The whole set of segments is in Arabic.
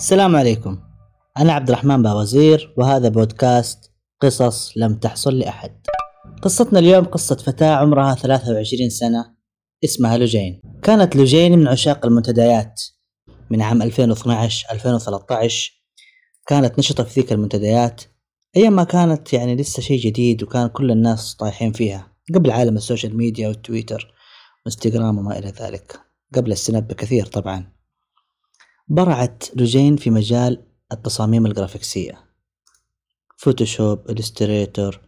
السلام عليكم. أنا عبد الرحمن باوزير وهذا بودكاست قصص لم تحصل لأحد. قصتنا اليوم قصة فتاة عمرها 23 سنة اسمها لجين كانت لجين من عشاق المنتديات. من عام 2012 2013 كانت نشطة في ذيك المنتديات. أيام ما كانت يعني لسه شيء جديد وكان كل الناس طايحين فيها. قبل عالم ال social media والتويتر وانستغرام وما إلى ذلك. قبل ال Snap بكثير طبعا. برعت لجين في مجال التصاميم الجرافيكسية Photoshop Illustrator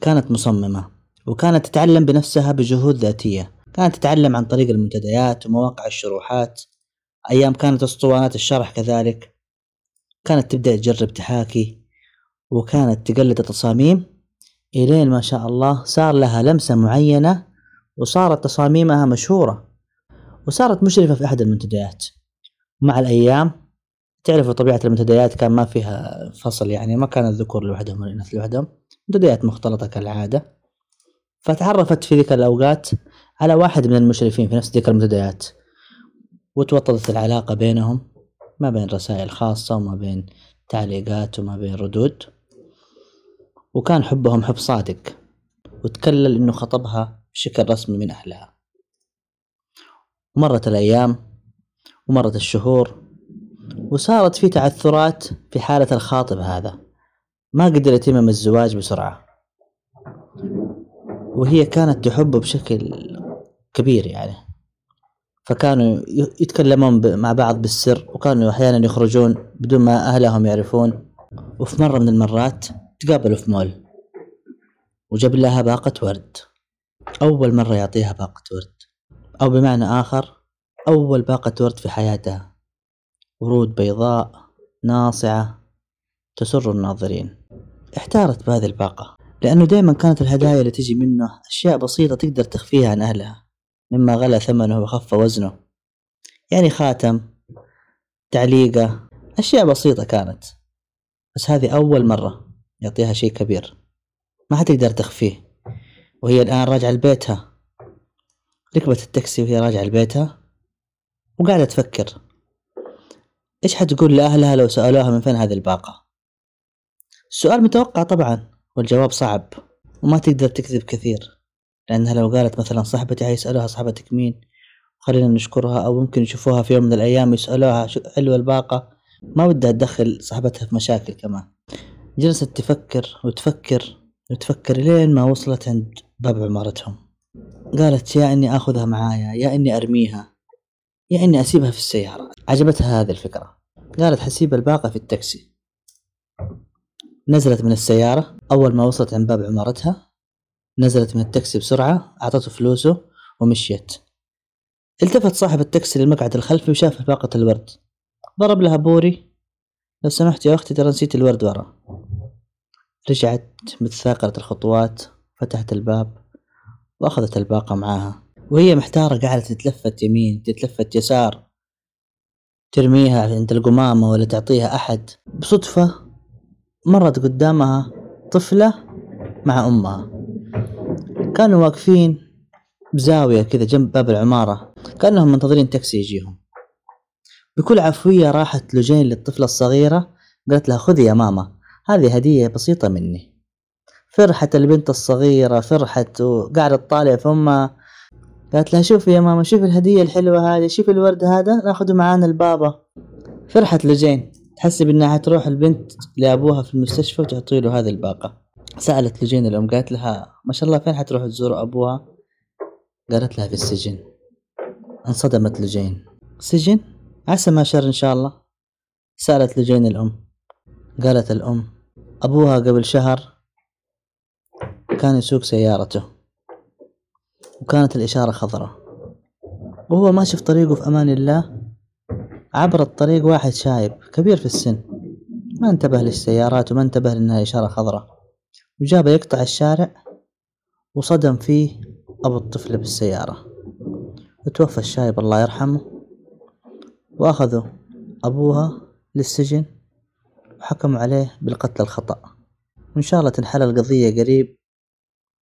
كانت مصممة وكانت تتعلم بنفسها بجهود ذاتية. كانت تتعلم عن طريق المنتديات ومواقع الشروحات. أيام كانت أسطوانات الشرح كذلك. كانت تبدأ تجرب تحاكي وكانت تقلد التصاميم. إلين ما شاء الله صار لها لمسة معينة وصارت تصاميمها مشهورة وصارت مشرفة في أحد المنتديات. مع الأيام تعرفوا طبيعة المنتديات كان ما فيها فصل يعني ما كان الذكور لوحدهم والإناث لوحدهم منتديات مختلطة كالعادة. فتعرفت في ذيك الأوقات على واحد من المشرفين في نفس ذيك المنتديات وتوطدت العلاقة بينهم ما بين رسائل خاصة وما بين تعليقات وما بين ردود. وكان حبهم حب صادق وتكلل إنه خطبها بشكل رسمي من أهلها. مرت الأيام ومرت الشهور وصارت في تعثرات في حالة الخاطب هذا. ما قدر يتمم الزواج بسرعة. وهي كانت تحبه بشكل كبير يعني. فكانوا يتكلمون مع بعض بالسر وكانوا أحيانا يخرجون بدون ما أهلهم يعرفون. وفي مرة من المرات تقابلوا في مول وجاب لها باقة ورد. أول مرة يعطيها باقة ورد. أو بمعنى آخر أول باقة ورد في حياتها. ورود بيضاء ناصعة تسر الناظرين. احتارت بهذه الباقة لأنه دائما كانت الهدايا اللي تجي منه أشياء بسيطة تقدر تخفيها عن أهلها مما غلى ثمنه وخف وزنه. يعني خاتم تعليقة أشياء بسيطة كانت. بس هذه أول مرة يعطيها شيء كبير ما حتقدر تخفيه. وهي الآن راجعة لبيتها. ركبت التاكسي وهي راجعة لبيتها. وقاعدة تفكر إيش حتقول لأهلها لو سألوها من فين هذه الباقة؟ السؤال متوقع طبعا والجواب صعب وما تقدر تكذب كثير لأنها لو قالت مثلا صاحبتي هيسألوها صاحبتك مين؟ خلينا نشكرها أو ممكن يشوفوها في يوم من الأيام يسألوها حلوة الباقة؟ ما ودها تدخل صاحبتها في مشاكل كمان. جلست تفكر وتفكر وتفكر لين ما وصلت عند باب عمارتهم. قالت يا إني آخذها معايا يا إني أرميها. يا إني أسيبها في السيارة. عجبتها هذه الفكرة. قالت حسيب الباقة في التاكسي. نزلت من السيارة. أول ما وصلت عند باب عمارتها نزلت من التاكسي بسرعة أعطته فلوسه ومشيت. التفت صاحب التاكسي للمقعد الخلفي وشاف باقة الورد. ضرب لها بوري. لو سمحت يا أختي ترى نسيت الورد ورا. رجعت متثاقلة الخطوات فتحت الباب وأخذت الباقة معاها. وهي محتارة قاعدة تتلفت يمين تتلفت يسار ترميها عند القمامة ولا تعطيها أحد. بصدفة مرت قدامها طفلة مع أمها. كانوا واقفين بزاوية كذا جنب باب العمارة كأنهم منتظرين تاكسي يجيهم. بكل عفوية راحت لجين للطفلة الصغيرة قالت لها خذي يا ماما هذه هدية بسيطة مني. فرحت البنت الصغيرة فرحت وقاعدة تطالع في أمها قالت لها شوفي يا ماما شوفي الهدية الحلوة هذه شوفي الورد هذا ناخذه معانا البابا. فرحت لجين. تحسب إنها حتروح البنت لأبوها في المستشفى وتعطي له هذه الباقة. سألت لجين الأم قالت لها ما شاء الله فين حتروح تزور أبوها؟ قالت لها في السجن. انصدمت لجين. سجن؟ عسى ما شر إن شاء الله. سألت لجين الأم. قالت الأم أبوها قبل شهر كان يسوق سيارته. وكانت الإشارة خضراء. وهو ماشي في طريقه في أمان الله عبر الطريق واحد شايب كبير في السن. ما انتبه للسيارات وما انتبه لأنها إشارة خضراء. وجابه يقطع الشارع وصدم فيه أبو الطفل بالسيارة. وتوفى الشايب الله يرحمه. وأخذوا أبوها للسجن وحكموا عليه بالقتل الخطأ. وإن شاء الله تنحل القضية قريب.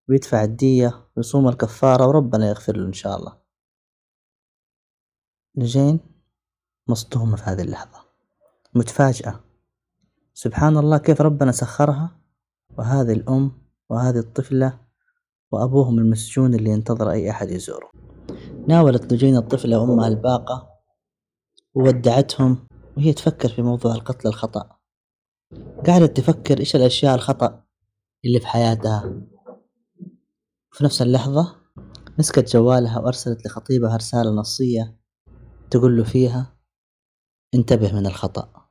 ويدفع الدية ويصوم الكفارة وربنا يغفر له إن شاء الله. نجين مصدومة في هذه اللحظة. متفاجئة سبحان الله كيف ربنا سخرها؟ وهذه الأم وهذه الطفلة وأبوهم المسجون اللي ينتظر أي أحد يزوره. ناولت نجين الطفلة أمها الباقة وودعتهم وهي تفكر في موضوع القتل الخطأ. قعدت تفكر إيش الأشياء الخطأ اللي في حياتها؟ في نفس اللحظة مسكت جوالها وأرسلت لخطيبها رسالة نصية تقول له فيها انتبه من الخطأ.